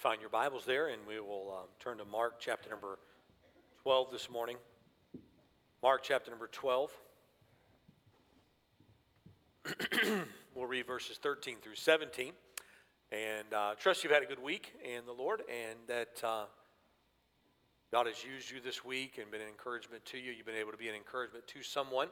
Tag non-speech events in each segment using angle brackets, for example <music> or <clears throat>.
find your Bibles there, and we will um, turn to Mark chapter number 12 this morning. Mark chapter number 12. <clears throat> we'll read verses 13 through 17. And uh, trust you've had a good week in the Lord and that uh, God has used you this week and been an encouragement to you. You've been able to be an encouragement to someone.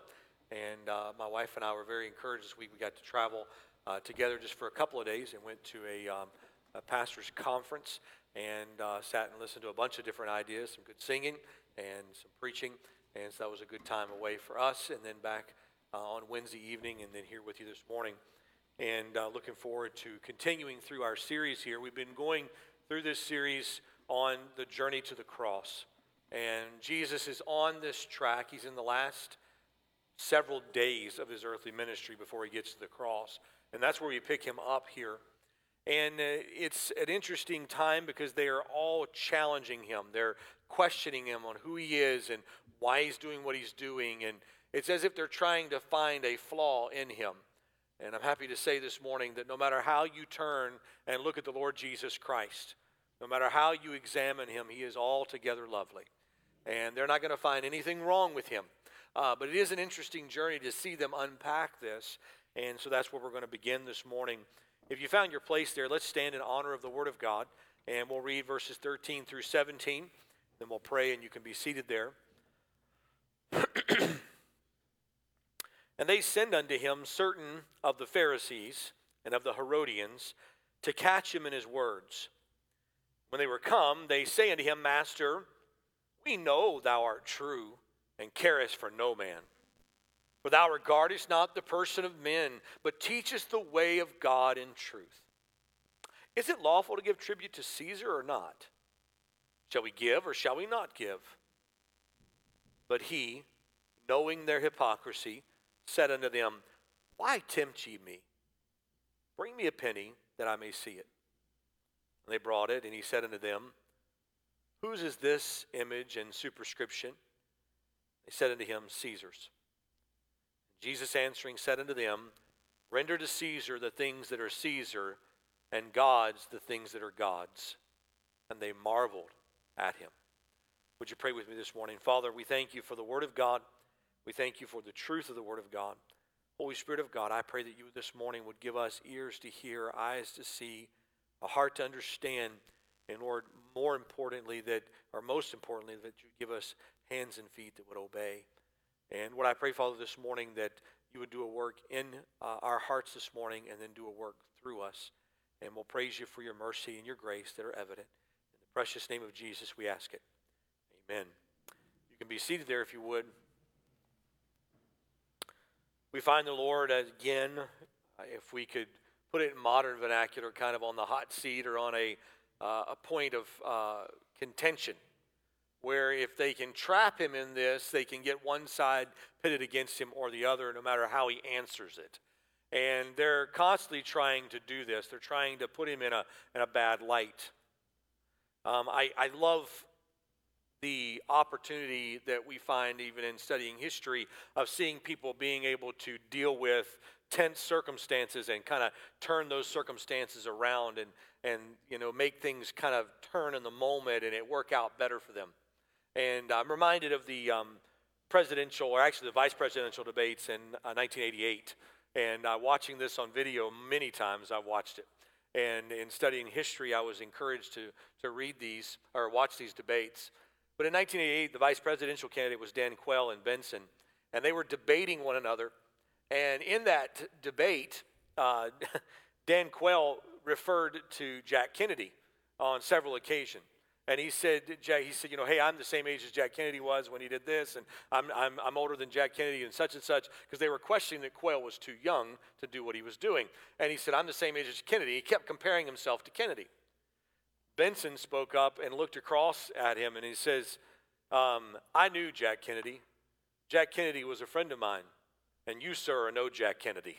And uh, my wife and I were very encouraged this week. We got to travel uh, together just for a couple of days and went to a, um, a pastor's conference and uh, sat and listened to a bunch of different ideas, some good singing and some preaching. And so that was a good time away for us. And then back uh, on Wednesday evening and then here with you this morning. And uh, looking forward to continuing through our series here. We've been going through this series on the journey to the cross. And Jesus is on this track. He's in the last several days of his earthly ministry before he gets to the cross. And that's where we pick him up here. And uh, it's an interesting time because they are all challenging him. They're questioning him on who he is and why he's doing what he's doing. And it's as if they're trying to find a flaw in him. And I'm happy to say this morning that no matter how you turn and look at the Lord Jesus Christ, no matter how you examine him, he is altogether lovely. And they're not going to find anything wrong with him. Uh, but it is an interesting journey to see them unpack this. And so that's where we're going to begin this morning. If you found your place there, let's stand in honor of the Word of God. And we'll read verses 13 through 17. Then we'll pray, and you can be seated there. <clears throat> and they send unto him certain of the Pharisees and of the Herodians to catch him in his words. When they were come, they say unto him, Master, we know thou art true and carest for no man. For thou regardest not the person of men, but teachest the way of God in truth. Is it lawful to give tribute to Caesar or not? Shall we give or shall we not give? But he, knowing their hypocrisy, said unto them, Why tempt ye me? Bring me a penny that I may see it. And they brought it, and he said unto them, Whose is this image and superscription? They said unto him, Caesar's. Jesus answering said unto them, Render to Caesar the things that are Caesar, and God's the things that are God's. And they marveled at him. Would you pray with me this morning? Father, we thank you for the Word of God. We thank you for the truth of the Word of God. Holy Spirit of God, I pray that you this morning would give us ears to hear, eyes to see, a heart to understand, and Lord, more importantly, that, or most importantly, that you give us hands and feet that would obey. And what I pray, Father, this morning, that you would do a work in uh, our hearts this morning and then do a work through us. And we'll praise you for your mercy and your grace that are evident. In the precious name of Jesus, we ask it. Amen. You can be seated there if you would. We find the Lord again, if we could put it in modern vernacular, kind of on the hot seat or on a, uh, a point of uh, contention where if they can trap him in this, they can get one side pitted against him or the other, no matter how he answers it. And they're constantly trying to do this. They're trying to put him in a, in a bad light. Um, I, I love the opportunity that we find even in studying history of seeing people being able to deal with tense circumstances and kind of turn those circumstances around and, and you know make things kind of turn in the moment and it work out better for them and I'm reminded of the um, presidential, or actually the vice presidential debates in uh, 1988. And uh, watching this on video many times, I've watched it. And in studying history, I was encouraged to, to read these or watch these debates. But in 1988, the vice presidential candidate was Dan Quayle and Bentsen, and they were debating one another. And in that debate, uh, <laughs> Dan Quayle referred to Jack Kennedy on several occasions. And he said, Jack, he said, you know, hey, I'm the same age as Jack Kennedy was when he did this, and I'm, I'm, I'm older than Jack Kennedy and such and such, because they were questioning that Quayle was too young to do what he was doing. And he said, I'm the same age as Kennedy. He kept comparing himself to Kennedy. Bentsen spoke up and looked across at him, and he says, um, I knew Jack Kennedy. Jack Kennedy was a friend of mine, and you, sir, are no Jack Kennedy.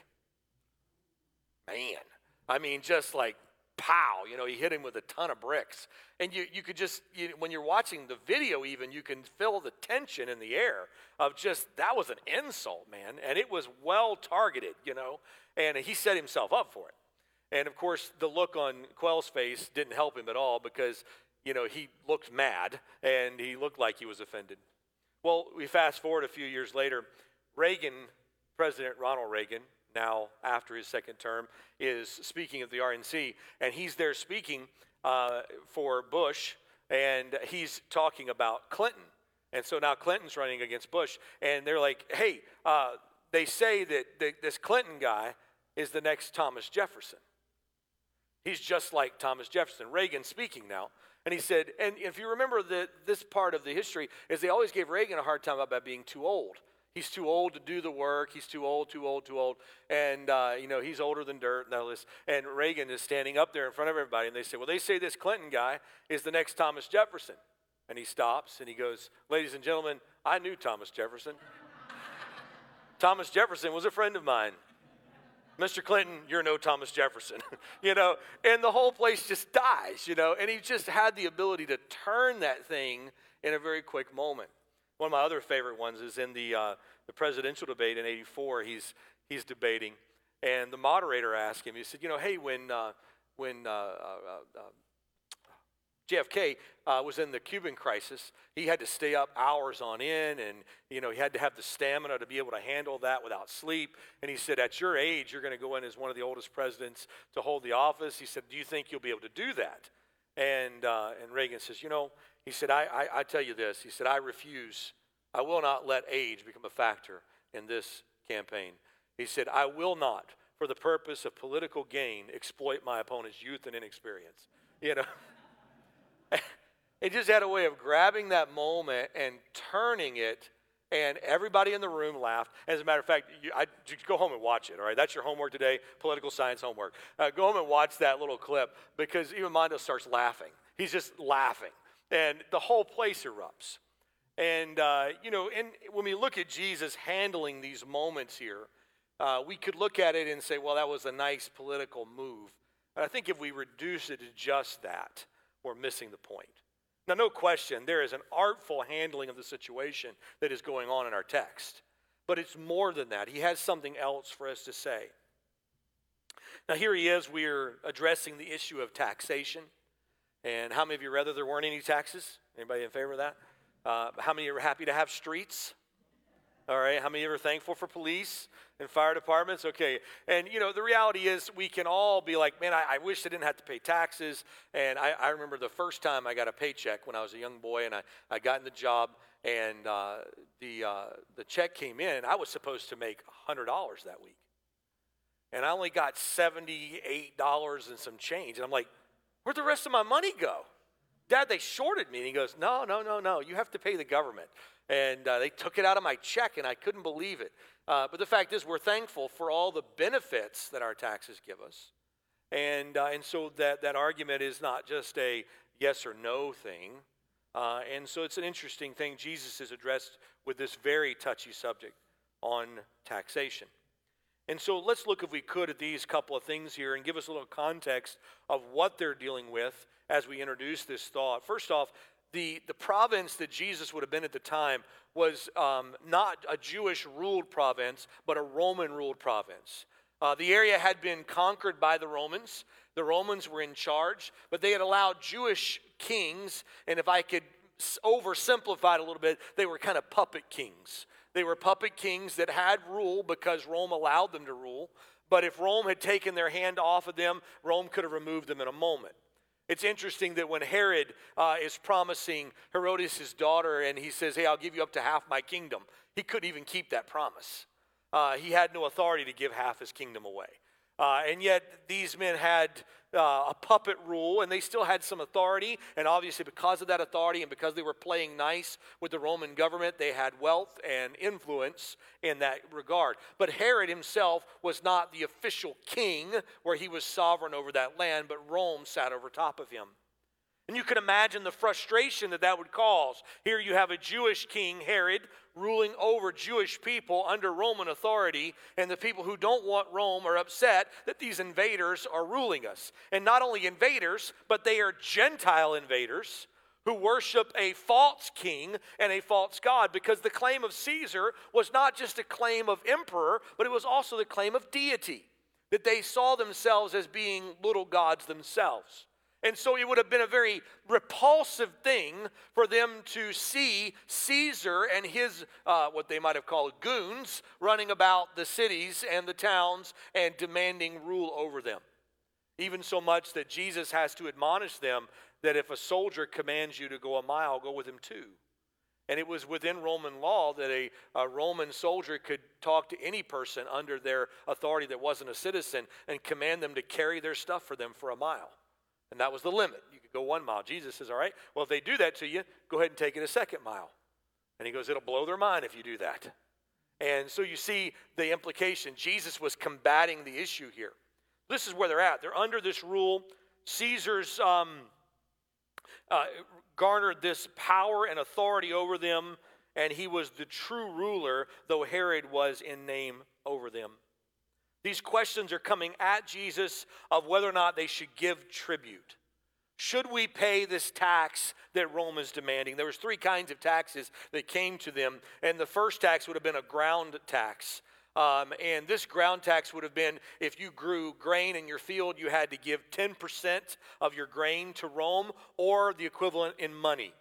Man, I mean, just like pow, you know, he hit him with a ton of bricks. And you, you could just, you, when you're watching the video, even, you can feel the tension in the air of just, that was an insult, man. And it was well targeted, you know, and he set himself up for it. And of course, the look on Quayle's face didn't help him at all because, you know, he looked mad and he looked like he was offended. Well, we fast forward a few years later. Reagan, President Ronald Reagan, now after his second term, is speaking at the RNC, and he's there speaking uh, for Bush, and he's talking about Clinton. And so now Clinton's running against Bush, and they're like, hey, uh, they say that this Clinton guy is the next Thomas Jefferson. He's just like Thomas Jefferson. Reagan speaking now. And he said, and if you remember the, this part of the history, is they always gave Reagan a hard time about being too old. He's too old to do the work. He's too old, too old, too old. And, uh, you know, he's older than dirt and all this. And Reagan is standing up there in front of everybody. And they say, well, they say this Clinton guy is the next Thomas Jefferson. And he stops and he goes, ladies and gentlemen, I knew Thomas Jefferson. <laughs> Thomas Jefferson was a friend of mine. Mr. Clinton, you're no Thomas Jefferson, <laughs> you know, and the whole place just dies, you know, and he just had the ability to turn that thing in a very quick moment. One of my other favorite ones is in the, uh, the presidential debate in 84. He's, he's debating, and the moderator asked him, he said, You know, hey, when, uh, when uh, uh, uh JFK uh, was in the Cuban crisis. He had to stay up hours on end, and you know he had to have the stamina to be able to handle that without sleep. And he said, "At your age, you're going to go in as one of the oldest presidents to hold the office." He said, "Do you think you'll be able to do that?" And uh, and Reagan says, "You know," he said, I, I, "I tell you this." He said, "I refuse. I will not let age become a factor in this campaign." He said, "I will not." For the purpose of political gain, exploit my opponent's youth and inexperience. You know, <laughs> it just had a way of grabbing that moment and turning it and everybody in the room laughed. As a matter of fact, you, I, you go home and watch it, all right? That's your homework today, political science homework. Uh, go home and watch that little clip because even Mondale starts laughing. He's just laughing. And the whole place erupts. And, uh, you know, and when we look at Jesus handling these moments here, uh, we could look at it and say, well, that was a nice political move. But I think if we reduce it to just that, we're missing the point. Now, no question, there is an artful handling of the situation that is going on in our text. But it's more than that. He has something else for us to say. Now, here he is. We're addressing the issue of taxation. And how many of you rather there weren't any taxes? Anybody in favor of that? Uh, how many are happy to have streets? All right. How many of you are thankful for police and fire departments? Okay. And, you know, the reality is we can all be like, man, I, I wish I didn't have to pay taxes. And I, I, remember the first time I got a paycheck when I was a young boy and I, I got in the job and uh, the, uh, the check came in I was supposed to make $100 that week. And I only got $78 and some change. And I'm like, where'd the rest of my money go? Dad, they shorted me. And he goes, No, no, no, no. You have to pay the government. And uh, they took it out of my check, and I couldn't believe it. Uh, but the fact is, we're thankful for all the benefits that our taxes give us. And, uh, and so that, that argument is not just a yes or no thing. Uh, and so it's an interesting thing Jesus is addressed with this very touchy subject on taxation. And so let's look, if we could, at these couple of things here and give us a little context of what they're dealing with as we introduce this thought. First off, the, the province that Jesus would have been at the time was um, not a Jewish ruled province, but a Roman ruled province. Uh, the area had been conquered by the Romans. The Romans were in charge, but they had allowed Jewish kings, and if I could oversimplify it a little bit, they were kind of puppet kings. They were puppet kings that had rule because Rome allowed them to rule. But if Rome had taken their hand off of them, Rome could have removed them in a moment. It's interesting that when Herod uh, is promising Herodias' daughter and he says, Hey, I'll give you up to half my kingdom, he couldn't even keep that promise. Uh, he had no authority to give half his kingdom away. Uh, and yet, these men had uh, a puppet rule, and they still had some authority. And obviously, because of that authority and because they were playing nice with the Roman government, they had wealth and influence in that regard. But Herod himself was not the official king where he was sovereign over that land, but Rome sat over top of him. And you can imagine the frustration that that would cause. Here you have a Jewish king, Herod, ruling over Jewish people under Roman authority, and the people who don't want Rome are upset that these invaders are ruling us. And not only invaders, but they are Gentile invaders who worship a false king and a false god because the claim of Caesar was not just a claim of emperor, but it was also the claim of deity. that they saw themselves as being little gods themselves. And so it would have been a very repulsive thing for them to see Caesar and his, uh, what they might have called goons, running about the cities and the towns and demanding rule over them. Even so much that Jesus has to admonish them that if a soldier commands you to go a mile, go with him too. And it was within Roman law that a, a, Roman soldier could talk to any person under their authority that wasn't a citizen and command them to carry their stuff for them for a mile. And that was the limit. You could go one mile. Jesus says, All right, well, if they do that to you, go ahead and take it a second mile. And he goes, It'll blow their mind if you do that. And so you see the implication. Jesus was combating the issue here. This is where they're at. They're under this rule. Caesar's um, uh, garnered this power and authority over them, and he was the true ruler, though Herod was in name over them. These questions are coming at Jesus of whether or not they should give tribute. Should we pay this tax that Rome is demanding? There was three kinds of taxes that came to them, and the first tax would have been a ground tax. Um, and this ground tax would have been if you grew grain in your field, you had to give 10% of your grain to Rome or the equivalent in money.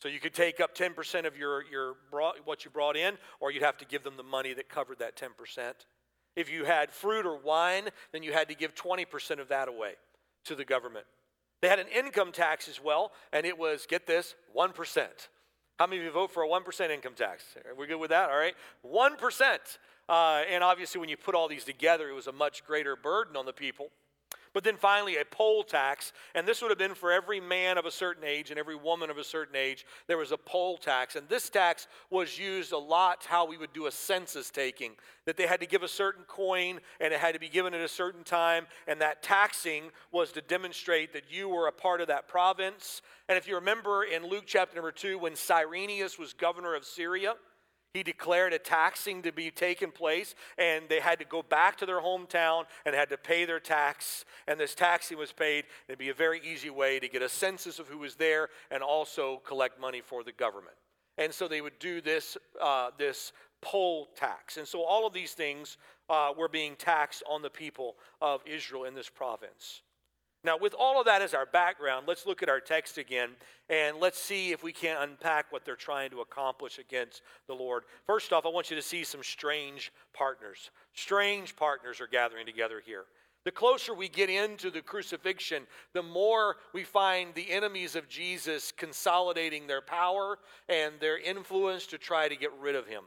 So you could take up 10% of your, your brought, what you brought in, or you'd have to give them the money that covered that 10%. If you had fruit or wine, then you had to give 20% of that away to the government. They had an income tax as well, and it was, get this, 1%. How many of you vote for a 1% income tax? Are we good with that? All right. 1%. Uh, and obviously, when you put all these together, it was a much greater burden on the people. But then finally, a poll tax, and this would have been for every man of a certain age and every woman of a certain age. There was a poll tax, and this tax was used a lot how we would do a census taking, that they had to give a certain coin and it had to be given at a certain time, and that taxing was to demonstrate that you were a part of that province. And if you remember in Luke chapter number two, when Cyrenius was governor of Syria, he declared a taxing to be taken place, and they had to go back to their hometown and had to pay their tax. And this taxing was paid. It'd be a very easy way to get a census of who was there and also collect money for the government. And so they would do this, uh, this poll tax. And so all of these things uh, were being taxed on the people of Israel in this province. Now, with all of that as our background, let's look at our text again and let's see if we can't unpack what they're trying to accomplish against the Lord. First off, I want you to see some strange partners. Strange partners are gathering together here. The closer we get into the crucifixion, the more we find the enemies of Jesus consolidating their power and their influence to try to get rid of him.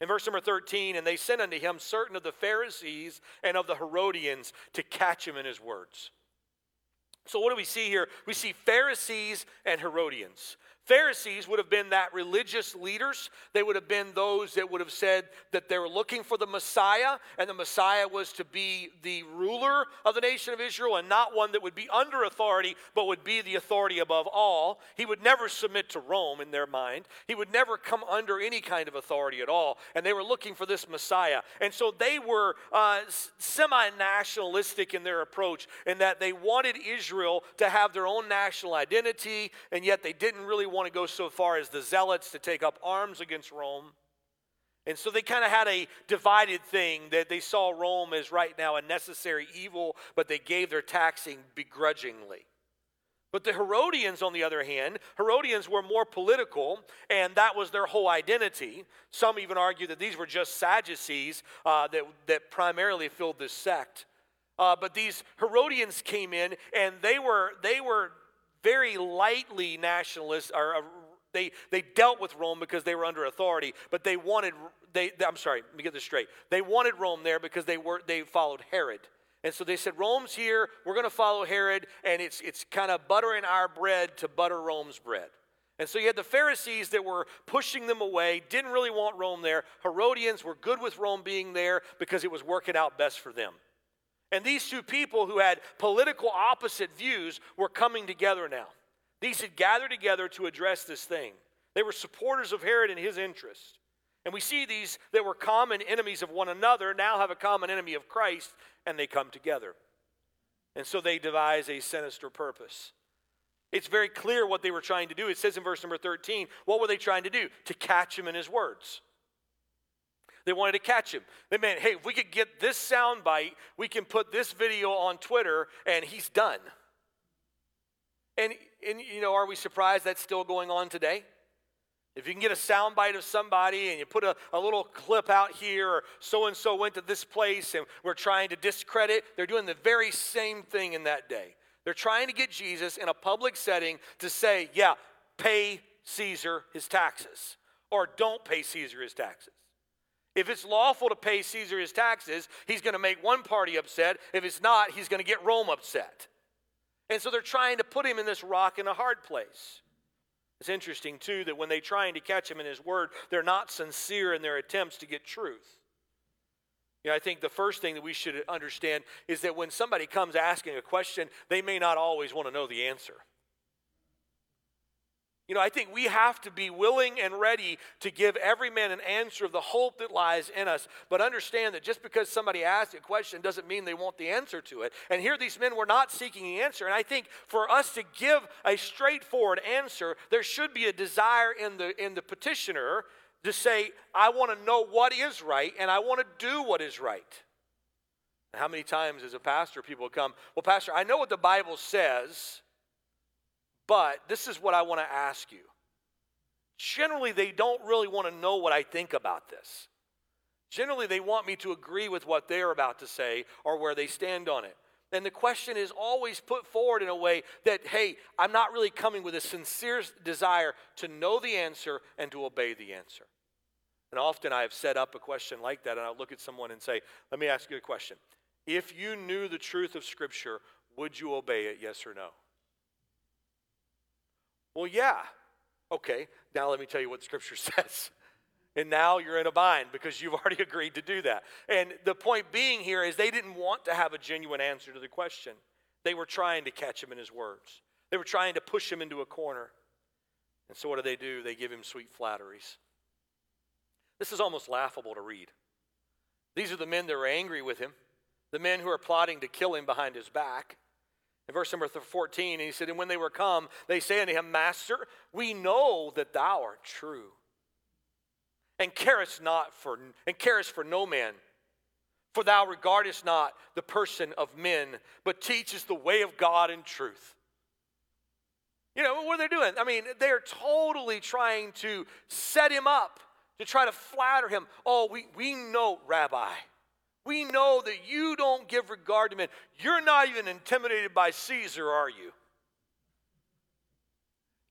In verse number 13, and they sent unto him certain of the Pharisees and of the Herodians to catch him in his words. So, what do we see here? We see Pharisees and Herodians. Pharisees would have been that religious leaders. They would have been those that would have said that they were looking for the Messiah, and the Messiah was to be the ruler of the nation of Israel and not one that would be under authority, but would be the authority above all. He would never submit to Rome in their mind, he would never come under any kind of authority at all. And they were looking for this Messiah. And so they were uh, semi nationalistic in their approach, in that they wanted Israel to have their own national identity, and yet they didn't really want to go so far as the zealots to take up arms against Rome. And so they kind of had a divided thing that they saw Rome as right now a necessary evil, but they gave their taxing begrudgingly. But the Herodians, on the other hand, Herodians were more political, and that was their whole identity. Some even argue that these were just Sadducees uh, that, that primarily filled this sect. Uh, but these Herodians came in, and they were, they were very lightly nationalist, or uh, they, they dealt with Rome because they were under authority, but they wanted, they, I'm sorry, let me get this straight. They wanted Rome there because they, were, they followed Herod. And so they said, Rome's here, we're going to follow Herod, and it's, it's kind of buttering our bread to butter Rome's bread. And so you had the Pharisees that were pushing them away, didn't really want Rome there. Herodians were good with Rome being there because it was working out best for them. And these two people who had political opposite views were coming together now. These had gathered together to address this thing. They were supporters of Herod and his interest. And we see these that were common enemies of one another now have a common enemy of Christ, and they come together. And so they devise a sinister purpose. It's very clear what they were trying to do. It says in verse number 13, what were they trying to do? To catch him in his words. They wanted to catch him. They meant, hey, if we could get this sound bite, we can put this video on Twitter and he's done. And, and you know, are we surprised that's still going on today? If you can get a soundbite of somebody and you put a, a little clip out here, or so and so went to this place and we're trying to discredit, they're doing the very same thing in that day. They're trying to get Jesus in a public setting to say, yeah, pay Caesar his taxes, or don't pay Caesar his taxes. If it's lawful to pay Caesar his taxes, he's going to make one party upset. If it's not, he's going to get Rome upset. And so they're trying to put him in this rock in a hard place. It's interesting, too, that when they're trying to catch him in his word, they're not sincere in their attempts to get truth. You know, I think the first thing that we should understand is that when somebody comes asking a question, they may not always want to know the answer. You know, I think we have to be willing and ready to give every man an answer of the hope that lies in us. But understand that just because somebody asks a question doesn't mean they want the answer to it. And here these men were not seeking the answer. And I think for us to give a straightforward answer, there should be a desire in the in the petitioner to say, I want to know what is right and I want to do what is right. how many times as a pastor people come, Well, Pastor, I know what the Bible says. But this is what I want to ask you. Generally, they don't really want to know what I think about this. Generally, they want me to agree with what they're about to say or where they stand on it. And the question is always put forward in a way that, hey, I'm not really coming with a sincere desire to know the answer and to obey the answer. And often I have set up a question like that, and I'll look at someone and say, Let me ask you a question. If you knew the truth of Scripture, would you obey it, yes or no? Well, yeah. Okay, now let me tell you what the Scripture <laughs> says. And now you're in a bind because you've already agreed to do that. And the point being here is they didn't want to have a genuine answer to the question. They were trying to catch him in his words, they were trying to push him into a corner. And so what do they do? They give him sweet flatteries. This is almost laughable to read. These are the men that are angry with him, the men who are plotting to kill him behind his back. In verse number 14, he said, And when they were come, they say unto him, Master, we know that thou art true, and carest not for and carest for no man. For thou regardest not the person of men, but teachest the way of God in truth. You know, what are they doing? I mean, they're totally trying to set him up, to try to flatter him. Oh, we, we know, Rabbi. We know that you don't give regard to men. You're not even intimidated by Caesar, are you?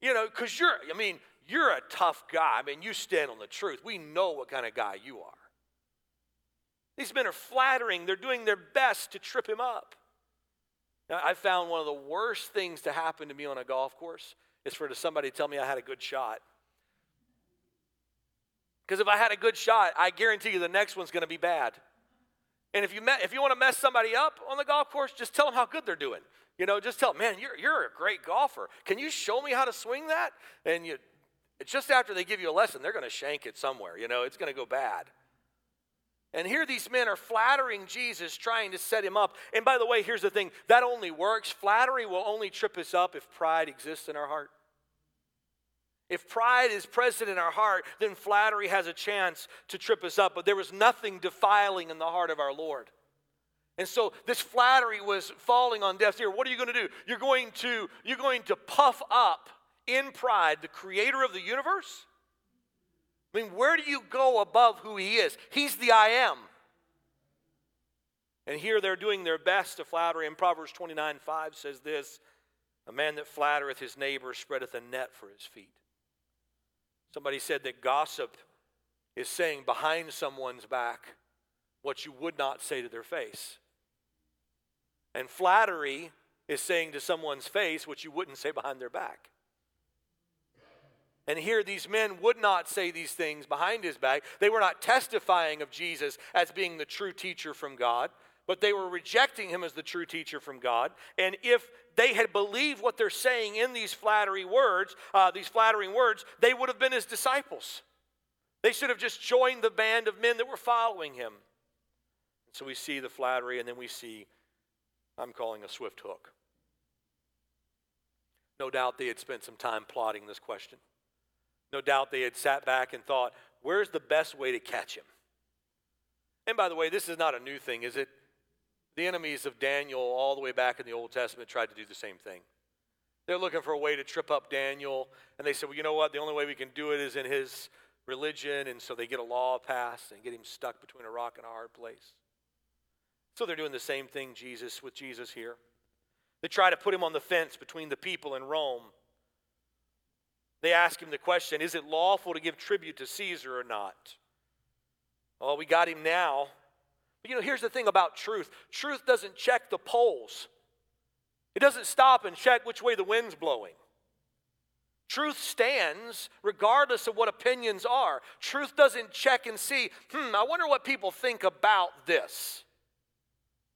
You know, because you're, I mean, you're a tough guy. I mean, you stand on the truth. We know what kind of guy you are. These men are flattering, they're doing their best to trip him up. Now, I found one of the worst things to happen to me on a golf course is for somebody to tell me I had a good shot. Because if I had a good shot, I guarantee you the next one's going to be bad. And if you, met, if you want to mess somebody up on the golf course, just tell them how good they're doing. You know, just tell them, man, you're, you're a great golfer. Can you show me how to swing that? And you, just after they give you a lesson, they're going to shank it somewhere. You know, it's going to go bad. And here these men are flattering Jesus, trying to set him up. And by the way, here's the thing that only works. Flattery will only trip us up if pride exists in our heart. If pride is present in our heart, then flattery has a chance to trip us up. But there was nothing defiling in the heart of our Lord. And so this flattery was falling on deaf ear. What are you going to do? You're going to, you're going to puff up in pride the creator of the universe? I mean, where do you go above who he is? He's the I am. And here they're doing their best to flatter him. Proverbs 29 5 says this A man that flattereth his neighbor spreadeth a net for his feet. Somebody said that gossip is saying behind someone's back what you would not say to their face. And flattery is saying to someone's face what you wouldn't say behind their back. And here, these men would not say these things behind his back. They were not testifying of Jesus as being the true teacher from God, but they were rejecting him as the true teacher from God. And if they had believed what they're saying in these flattery words, uh, these flattering words, they would have been his disciples. They should have just joined the band of men that were following him. So we see the flattery, and then we see, I'm calling a swift hook. No doubt they had spent some time plotting this question. No doubt they had sat back and thought, where's the best way to catch him? And by the way, this is not a new thing, is it? The enemies of Daniel, all the way back in the Old Testament, tried to do the same thing. They're looking for a way to trip up Daniel, and they said, well, you know what? The only way we can do it is in his religion, and so they get a law passed and get him stuck between a rock and a hard place. So they're doing the same thing, Jesus, with Jesus here. They try to put him on the fence between the people and Rome. They ask him the question Is it lawful to give tribute to Caesar or not? Well, we got him now. But you know, here's the thing about truth truth doesn't check the polls, it doesn't stop and check which way the wind's blowing. Truth stands regardless of what opinions are. Truth doesn't check and see, hmm, I wonder what people think about this.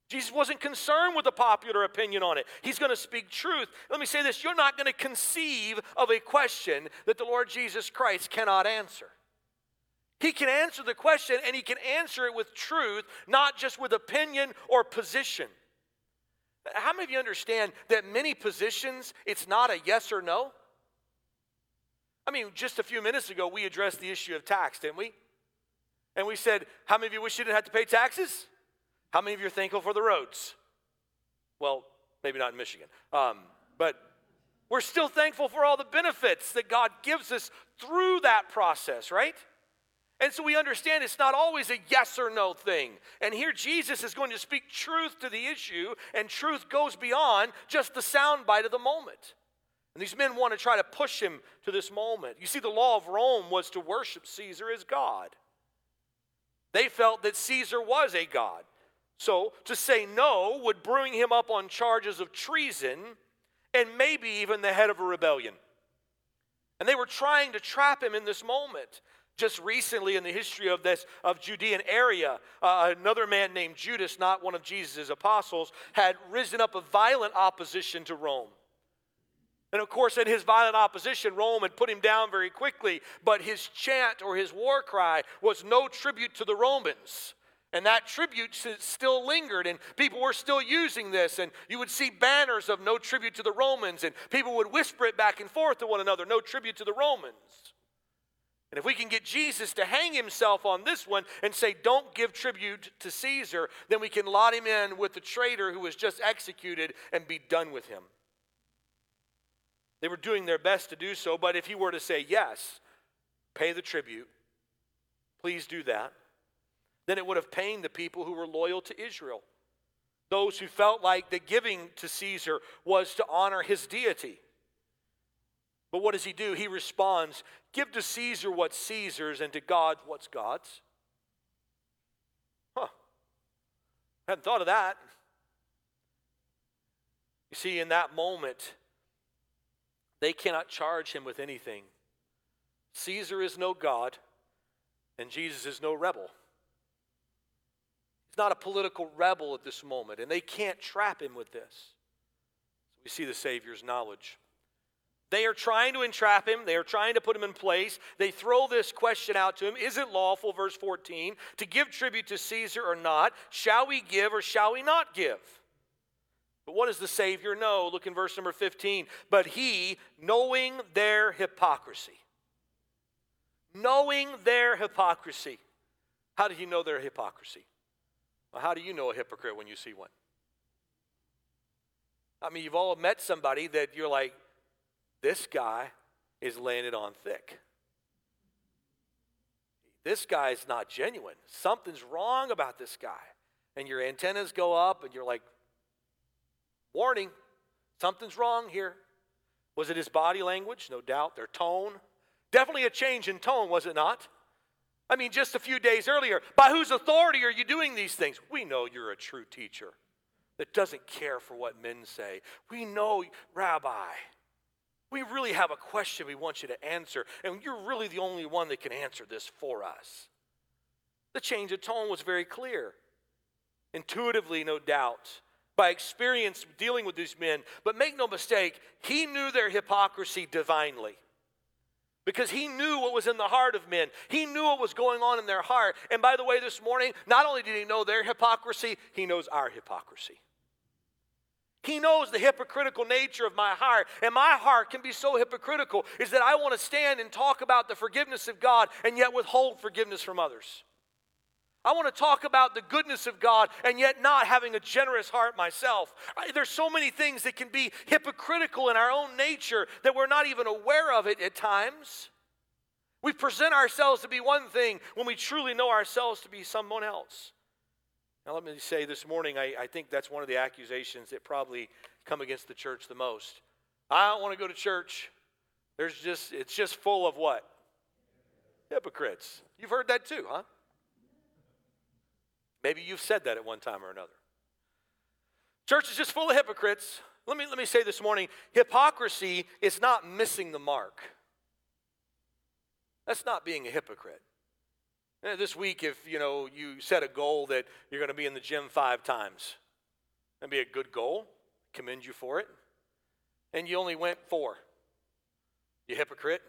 Jesus wasn't concerned with the popular opinion on it. He's going to speak truth. Let me say this you're not going to conceive of a question that the Lord Jesus Christ cannot answer. He can answer the question and he can answer it with truth, not just with opinion or position. How many of you understand that many positions, it's not a yes or no? I mean, just a few minutes ago, we addressed the issue of tax, didn't we? And we said, How many of you wish you didn't have to pay taxes? How many of you are thankful for the roads? Well, maybe not in Michigan. Um, but we're still thankful for all the benefits that God gives us through that process, right? And so we understand it's not always a yes or no thing. And here Jesus is going to speak truth to the issue, and truth goes beyond just the soundbite of the moment. And these men want to try to push him to this moment. You see, the law of Rome was to worship Caesar as God. They felt that Caesar was a God. So to say no would bring him up on charges of treason and maybe even the head of a rebellion. And they were trying to trap him in this moment. Just recently in the history of this of Judean area, uh, another man named Judas, not one of Jesus' apostles, had risen up a violent opposition to Rome. And of course, in his violent opposition, Rome had put him down very quickly, but his chant or his war cry was no tribute to the Romans. And that tribute still lingered, and people were still using this. And you would see banners of no tribute to the Romans, and people would whisper it back and forth to one another no tribute to the Romans. And if we can get Jesus to hang himself on this one and say, don't give tribute to Caesar, then we can lot him in with the traitor who was just executed and be done with him. They were doing their best to do so, but if he were to say, yes, pay the tribute, please do that then it would have pained the people who were loyal to Israel. Those who felt like the giving to Caesar was to honor his deity. But what does he do? He responds, Give to Caesar what's Caesar's and to God what's God's. Huh. Hadn't thought of that. You see, in that moment, they cannot charge him with anything. Caesar is no God, and Jesus is no rebel. He's not a political rebel at this moment, and they can't trap him with this. So we see the Savior's knowledge. They are trying to entrap him. They are trying to put him in place. They throw this question out to him Is it lawful, verse 14, to give tribute to Caesar or not? Shall we give or shall we not give? But what does the Savior know? Look in verse number 15. But he, knowing their hypocrisy, knowing their hypocrisy. How did he know their hypocrisy? Well, how do you know a hypocrite when you see one? I mean, you've all met somebody that you're like, this guy is laying it on thick. This guy's not genuine. Something's wrong about this guy. And your antennas go up, and you're like, warning, something's wrong here. Was it his body language? No doubt. Their tone? Definitely a change in tone, was it not? I mean, just a few days earlier, by whose authority are you doing these things? We know you're a true teacher that doesn't care for what men say. We know, Rabbi, we really have a question we want you to answer, and you're really the only one that can answer this for us. The change of tone was very clear. Intuitively, no doubt, by experience dealing with these men. But make no mistake, he knew their hypocrisy divinely because he knew what was in the heart of men. He knew what was going on in their heart. And by the way, this morning, not only did he know their hypocrisy, he knows our hypocrisy. He knows the hypocritical nature of my heart. And my heart can be so hypocritical is that I want to stand and talk about the forgiveness of God and yet withhold forgiveness from others. I want to talk about the goodness of God and yet not having a generous heart myself. I, there's so many things that can be hypocritical in our own nature that we're not even aware of it at times. We present ourselves to be one thing when we truly know ourselves to be someone else. Now, let me say this morning, I, I think that's one of the accusations that probably come against the church the most. I don't want to go to church. There's just, it's just full of what? Hypocrites. You've heard that too, huh? Maybe you've said that at one time or another. Church is just full of hypocrites. Let me, let me say this morning hypocrisy is not missing the mark. That's not being a hypocrite. Eh, this week, if you know you set a goal that you're going to be in the gym five times, that'd be a good goal. Commend you for it. And you only went four. You hypocrite?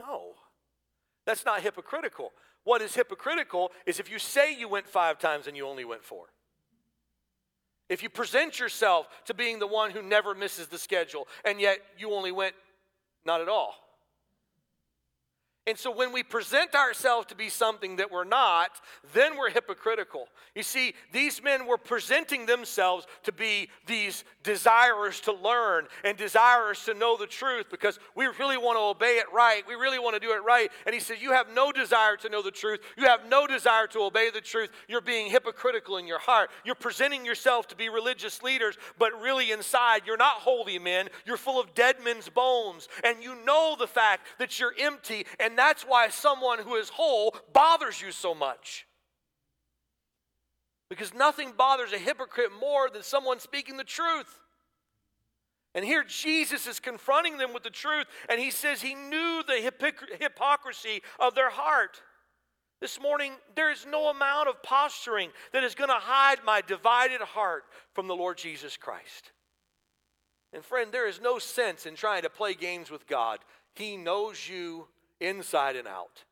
No. That's not hypocritical. What is hypocritical is if you say you went five times and you only went four. If you present yourself to being the one who never misses the schedule and yet you only went not at all. And so when we present ourselves to be something that we're not, then we're hypocritical. You see, these men were presenting themselves to be these desirers to learn and desirers to know the truth because we really want to obey it right. We really want to do it right. And he says, You have no desire to know the truth. You have no desire to obey the truth. You're being hypocritical in your heart. You're presenting yourself to be religious leaders, but really inside, you're not holy men. You're full of dead men's bones. And you know the fact that you're empty and that's why someone who is whole bothers you so much. Because nothing bothers a hypocrite more than someone speaking the truth. And here Jesus is confronting them with the truth, and he says he knew the hypocrisy of their heart. This morning, there is no amount of posturing that is going to hide my divided heart from the Lord Jesus Christ. And friend, there is no sense in trying to play games with God. He knows you inside and out.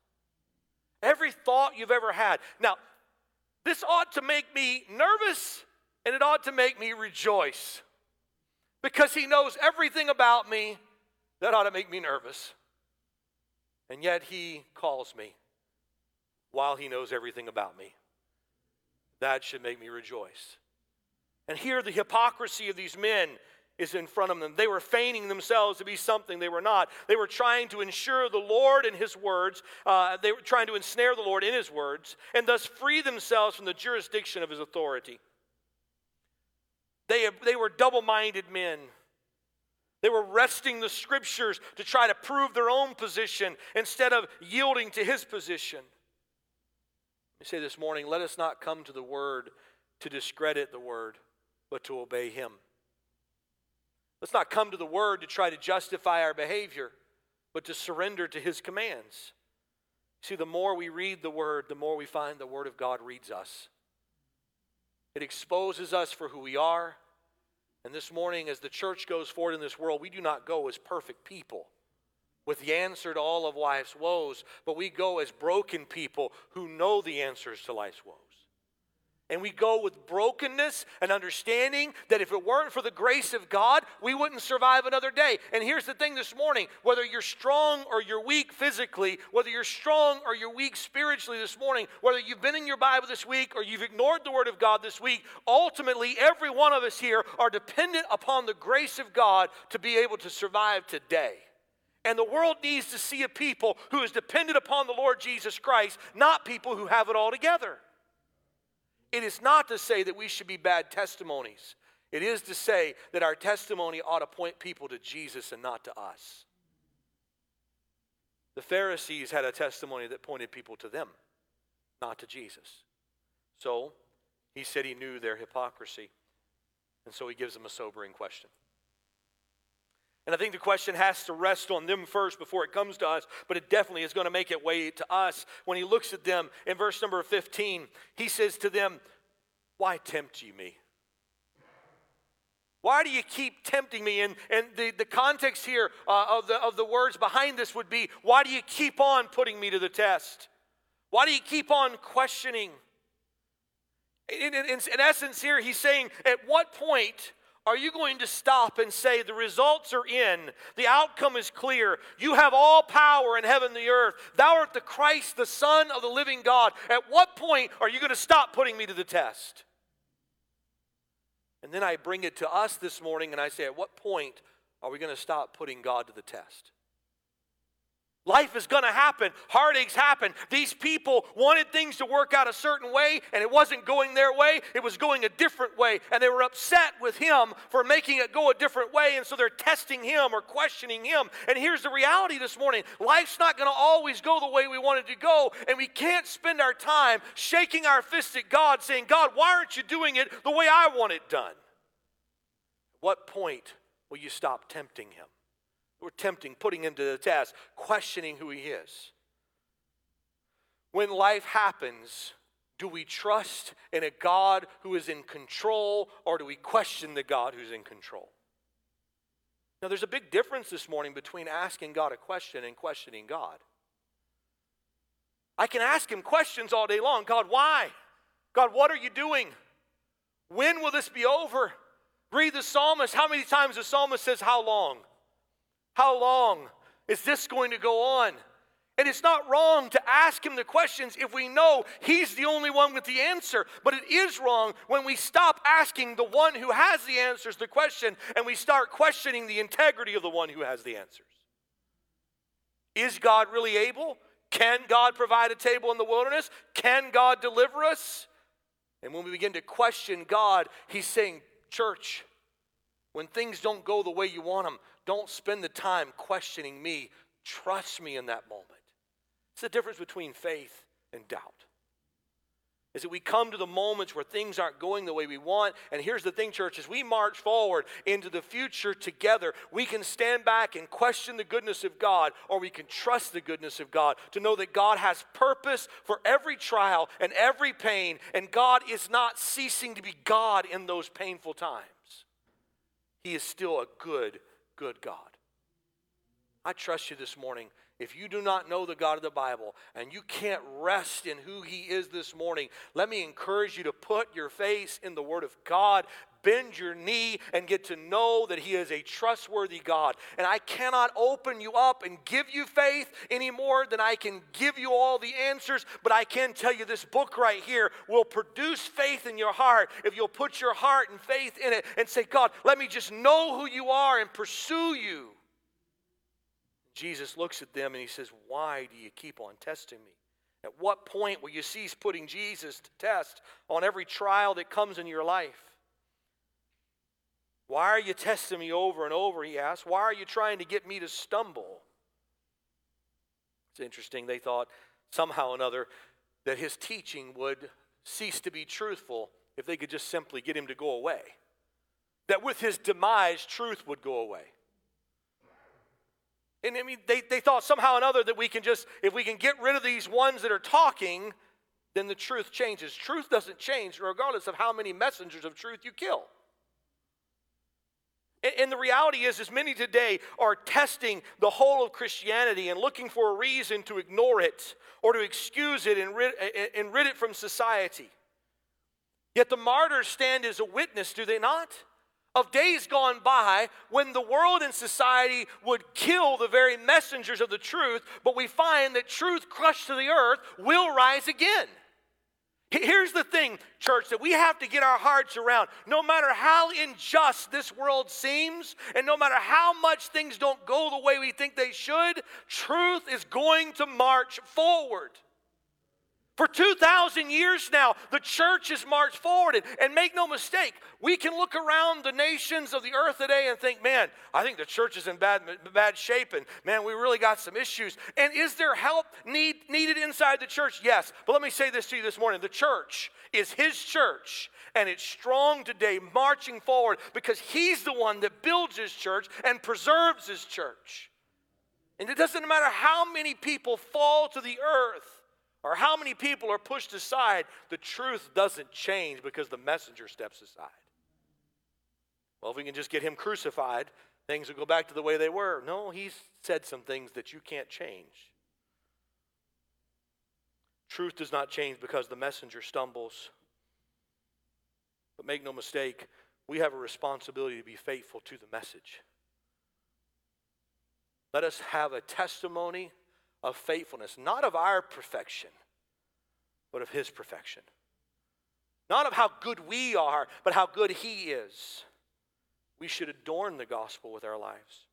Every thought you've ever had. Now, this ought to make me nervous and it ought to make me rejoice because He knows everything about me that ought to make me nervous. And yet He calls me while He knows everything about me. That should make me rejoice. And here, the hypocrisy of these men is in front of them. They were feigning themselves to be something they were not. They were trying to ensure the Lord in His words. Uh, they were trying to ensnare the Lord in His words and thus free themselves from the jurisdiction of His authority. They, they were double minded men. They were wresting the scriptures to try to prove their own position instead of yielding to His position. Let me say this morning let us not come to the Word to discredit the Word, but to obey Him. Let's not come to the Word to try to justify our behavior, but to surrender to His commands. See, the more we read the Word, the more we find the Word of God reads us. It exposes us for who we are. And this morning, as the church goes forward in this world, we do not go as perfect people with the answer to all of life's woes, but we go as broken people who know the answers to life's woes. And we go with brokenness and understanding that if it weren't for the grace of God, we wouldn't survive another day. And here's the thing this morning whether you're strong or you're weak physically, whether you're strong or you're weak spiritually this morning, whether you've been in your Bible this week or you've ignored the Word of God this week, ultimately, every one of us here are dependent upon the grace of God to be able to survive today. And the world needs to see a people who is dependent upon the Lord Jesus Christ, not people who have it all together. It is not to say that we should be bad testimonies. It is to say that our testimony ought to point people to Jesus and not to us. The Pharisees had a testimony that pointed people to them, not to Jesus. So he said he knew their hypocrisy. And so he gives them a sobering question. And I think the question has to rest on them first before it comes to us, but it definitely is going to make it way to us. When he looks at them in verse number 15, he says to them, Why tempt you me? Why do you keep tempting me? And, and the, the context here uh, of, the, of the words behind this would be, Why do you keep on putting me to the test? Why do you keep on questioning? In, in, in essence, here, he's saying, At what point Are you going to stop and say, The results are in, the outcome is clear, you have all power in heaven and the earth, thou art the Christ, the Son of the living God? At what point are you going to stop putting me to the test? And then I bring it to us this morning and I say, At what point are we going to stop putting God to the test? Life is going to happen. Heartaches happen. These people wanted things to work out a certain way, and it wasn't going their way. It was going a different way. And they were upset with him for making it go a different way. And so they're testing him or questioning him. And here's the reality this morning life's not going to always go the way we want it to go. And we can't spend our time shaking our fist at God, saying, God, why aren't you doing it the way I want it done? At what point will you stop tempting him? We're tempting, putting him to the test, questioning who he is. When life happens, do we trust in a God who is in control or do we question the God who's in control? Now, there's a big difference this morning between asking God a question and questioning God. I can ask him questions all day long God, why? God, what are you doing? When will this be over? Read the psalmist. How many times the psalmist says, How long? How long is this going to go on? And it's not wrong to ask him the questions if we know he's the only one with the answer. But it is wrong when we stop asking the one who has the answers the question and we start questioning the integrity of the one who has the answers. Is God really able? Can God provide a table in the wilderness? Can God deliver us? And when we begin to question God, He's saying, Church, when things don't go the way you want them, don't spend the time questioning me. Trust me in that moment. It's the difference between faith and doubt. Is that we come to the moments where things aren't going the way we want. And here's the thing, church, as we march forward into the future together, we can stand back and question the goodness of God, or we can trust the goodness of God to know that God has purpose for every trial and every pain, and God is not ceasing to be God in those painful times. He is still a good good God. I trust you this morning. If you do not know the God of the Bible and you can't rest in who He is this morning, let me encourage you to put your face in the Word of God, bend your knee, and get to know that He is a trustworthy God. And I cannot open you up and give you faith any more than I can give you all the answers, but I can tell you this book right here will produce faith in your heart if you'll put your heart and faith in it and say, God, let me just know who you are and pursue you. Jesus looks at them and he says, Why do you keep on testing me? At what point will you cease putting Jesus to test on every trial that comes in your life? Why are you testing me over and over? He asked. Why are you trying to get me to stumble? It's interesting. They thought somehow or another that his teaching would cease to be truthful if they could just simply get him to go away. That with his demise, truth would go away. And I mean, they, they thought somehow or another that we can just, if we can get rid of these ones that are talking, then the truth changes. Truth doesn't change regardless of how many messengers of truth you kill. And, the reality is, is many today are testing the whole of Christianity and looking for a reason to ignore it or to excuse it and rid, and rid it from society. Yet the martyrs stand as a witness, do they not? of days gone by when the world and society would kill the very messengers of the truth, but we find that truth crushed to the earth will rise again. Here's the thing, church, that we have to get our hearts around. No matter how unjust this world seems, and no matter how much things don't go the way we think they should, truth is going to march forward. For 2,000 years now, the church has marched forward. And, and, make no mistake, we can look around the nations of the earth today and think, man, I think the church is in bad, bad shape. And man, we really got some issues. And is there help need, needed inside the church? Yes. But let me say this to you this morning the church is His church. And it's strong today, marching forward because He's the one that builds His church and preserves His church. And it doesn't matter how many people fall to the earth or how many people are pushed aside, the truth doesn't change because the messenger steps aside. Well, if we can just get him crucified, things will go back to the way they were. No, he's said some things that you can't change. Truth does not change because the messenger stumbles. But make no mistake, we have a responsibility to be faithful to the message. Let us have a testimony of faithfulness, not of our perfection, but of His perfection. Not of how good we are, but how good He is. We should adorn the gospel with our lives.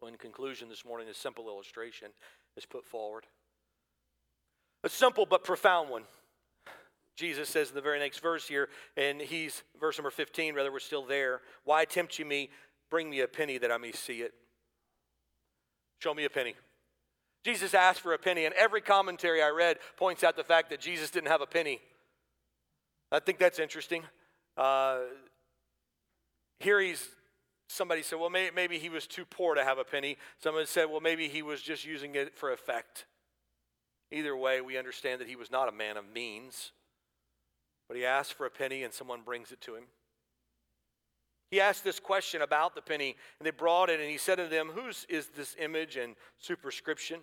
So, in conclusion, this morning, a simple illustration is put forward. A simple but profound one. Jesus says in the very next verse here, and he's verse number 15, rather, we're still there. Why tempt you me? Bring me a penny that I may see it. Show me a penny. Jesus asked for a penny, and every commentary I read points out the fact that Jesus didn't have a penny. I think that's interesting. Uh, here he's, somebody said, well, may, maybe he was too poor to have a penny. Someone said, well, maybe he was just using it for effect. Either way, we understand that he was not a man of means, but he asked for a penny and someone brings it to him. He asked this question about the penny, and they brought it, and he said to them, Whose is this image and superscription?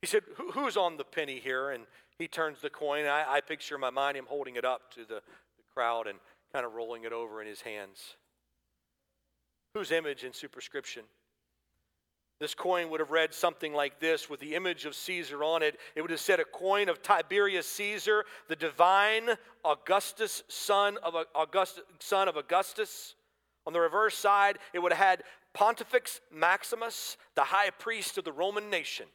He said, Who's on the penny here? And he turns the coin. I, I picture in my mind him holding it up to the, the crowd and kind of rolling it over in his hands. Whose image and superscription? This coin would have read something like this with the image of Caesar on it. It would have said a coin of Tiberius Caesar, the divine Augustus, son of Augustus, son of Augustus. On the reverse side, it would have had Pontifex Maximus, the high priest of the Roman nation.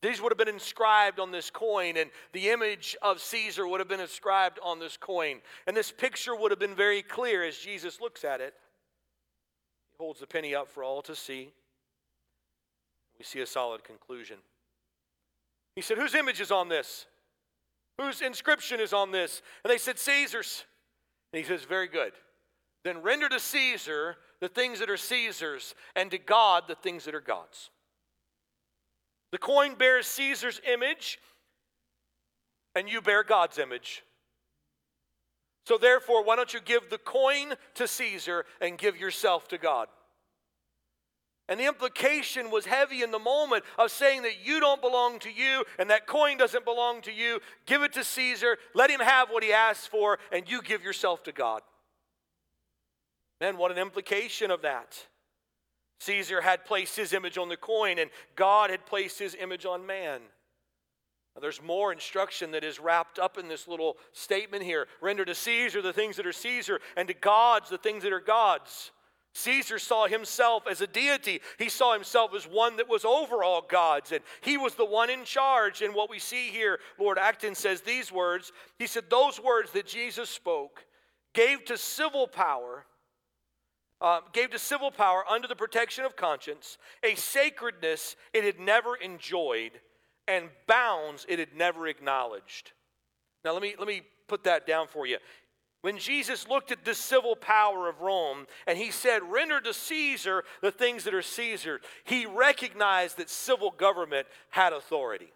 These would have been inscribed on this coin, and the image of Caesar would have been inscribed on this coin. And this picture would have been very clear as Jesus looks at it. He holds the penny up for all to see we see a solid conclusion. He said, Whose image is on this? Whose inscription is on this? And they said, Caesar's. And he says, Very good. Then render to Caesar the things that are Caesar's, and to God the things that are God's. The coin bears Caesar's image, and you bear God's image. So, therefore, why don't you give the coin to Caesar and give yourself to God? And the implication was heavy in the moment of saying that you don't belong to you and that coin doesn't belong to you. Give it to Caesar, let him have what he asks for, and you give yourself to God. Man, what an implication of that. Caesar had placed his image on the coin, and God had placed his image on man. Now, there's more instruction that is wrapped up in this little statement here. Render to Caesar the things that are Caesar, and to God's the things that are God's. Caesar saw himself as a deity. He saw himself as one that was over all gods, and he was the one in charge. And what we see here, Lord Acton says these words He said, Those words that Jesus spoke gave to civil power. Uh, gave to civil power under the protection of conscience a sacredness it had never enjoyed and bounds it had never acknowledged. Now, let me, let me put that down for you. When Jesus looked at the civil power of Rome and he said, Render to Caesar the things that are Caesar, he recognized that civil government had authority.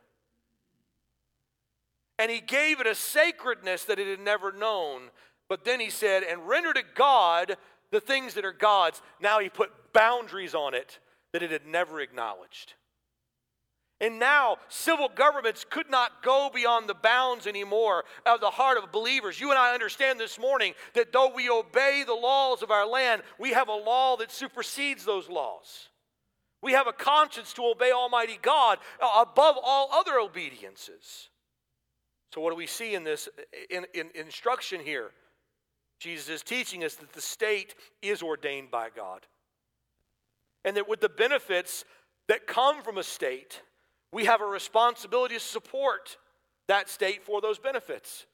And he gave it a sacredness that it had never known. But then he said, And render to God the things that are God's. Now he put boundaries on it that it had never acknowledged. And now, civil governments could not go beyond the bounds anymore of the heart of believers. You and I understand this morning that though we obey the laws of our land, we have a law that supersedes those laws. We have a conscience to obey Almighty God uh, above all other obediences. So, what do we see in this in, in instruction here? Jesus is teaching us that the state is ordained by God. And that with the benefits that come from a state, we have a responsibility to support that state for those benefits.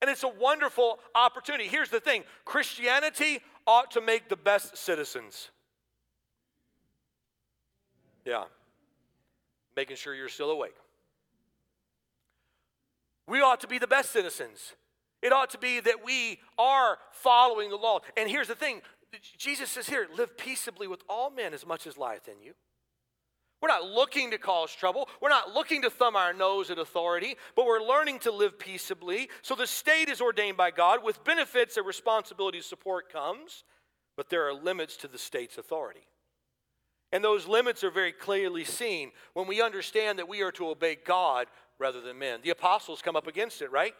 And it's a wonderful opportunity. Here's the thing Christianity ought to make the best citizens. Yeah. Making sure you're still awake. We ought to be the best citizens. It ought to be that we are following the law. And here's the thing Jesus says here, live peaceably with all men as much as lieth in you. We're not looking to cause trouble. We're not looking to thumb our nose at authority, but we're learning to live peaceably. So the state is ordained by God. With benefits and responsibility support comes, but there are limits to the state's authority. And those limits are very clearly seen when we understand that we are to obey God rather than men. The apostles come up against it, right?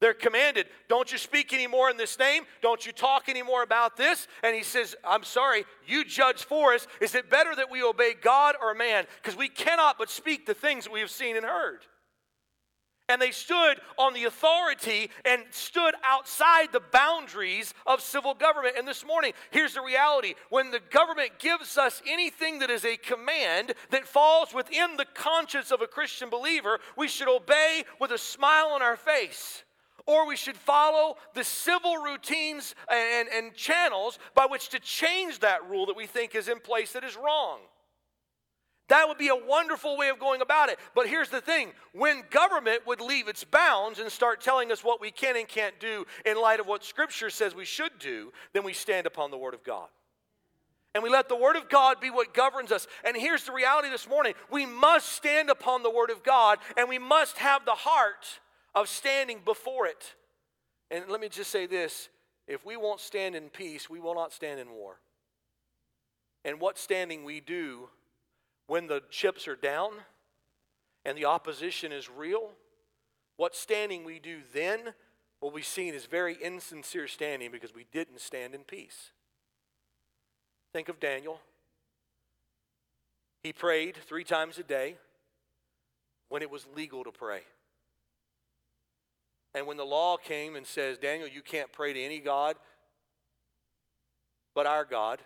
They're commanded, don't you speak anymore in this name? Don't you talk anymore about this? And he says, I'm sorry, you judge for us. Is it better that we obey God or man? Because we cannot but speak the things that we have seen and heard. And they stood on the authority and stood outside the boundaries of civil government. And this morning, here's the reality when the government gives us anything that is a command that falls within the conscience of a Christian believer, we should obey with a smile on our face or we should follow the civil routines and, and channels by which to change that rule that we think is in place that is wrong. That would be a wonderful way of going about it. But here's the thing when government would leave its bounds and start telling us what we can and can't do in light of what Scripture says we should do, then we stand upon the Word of God. And we let the Word of God be what governs us. And here's the reality this morning we must stand upon the Word of God, and we must have the heart of standing before it. And let me just say this if we won't stand in peace, we will not stand in war. And what standing we do when the chips are down and the opposition is real, what standing we do then will be seen as very insincere standing because we didn't stand in peace. Think of Daniel. He prayed three times a day when it was legal to pray. And when the law came and says, Daniel, you can't pray to any God but our God,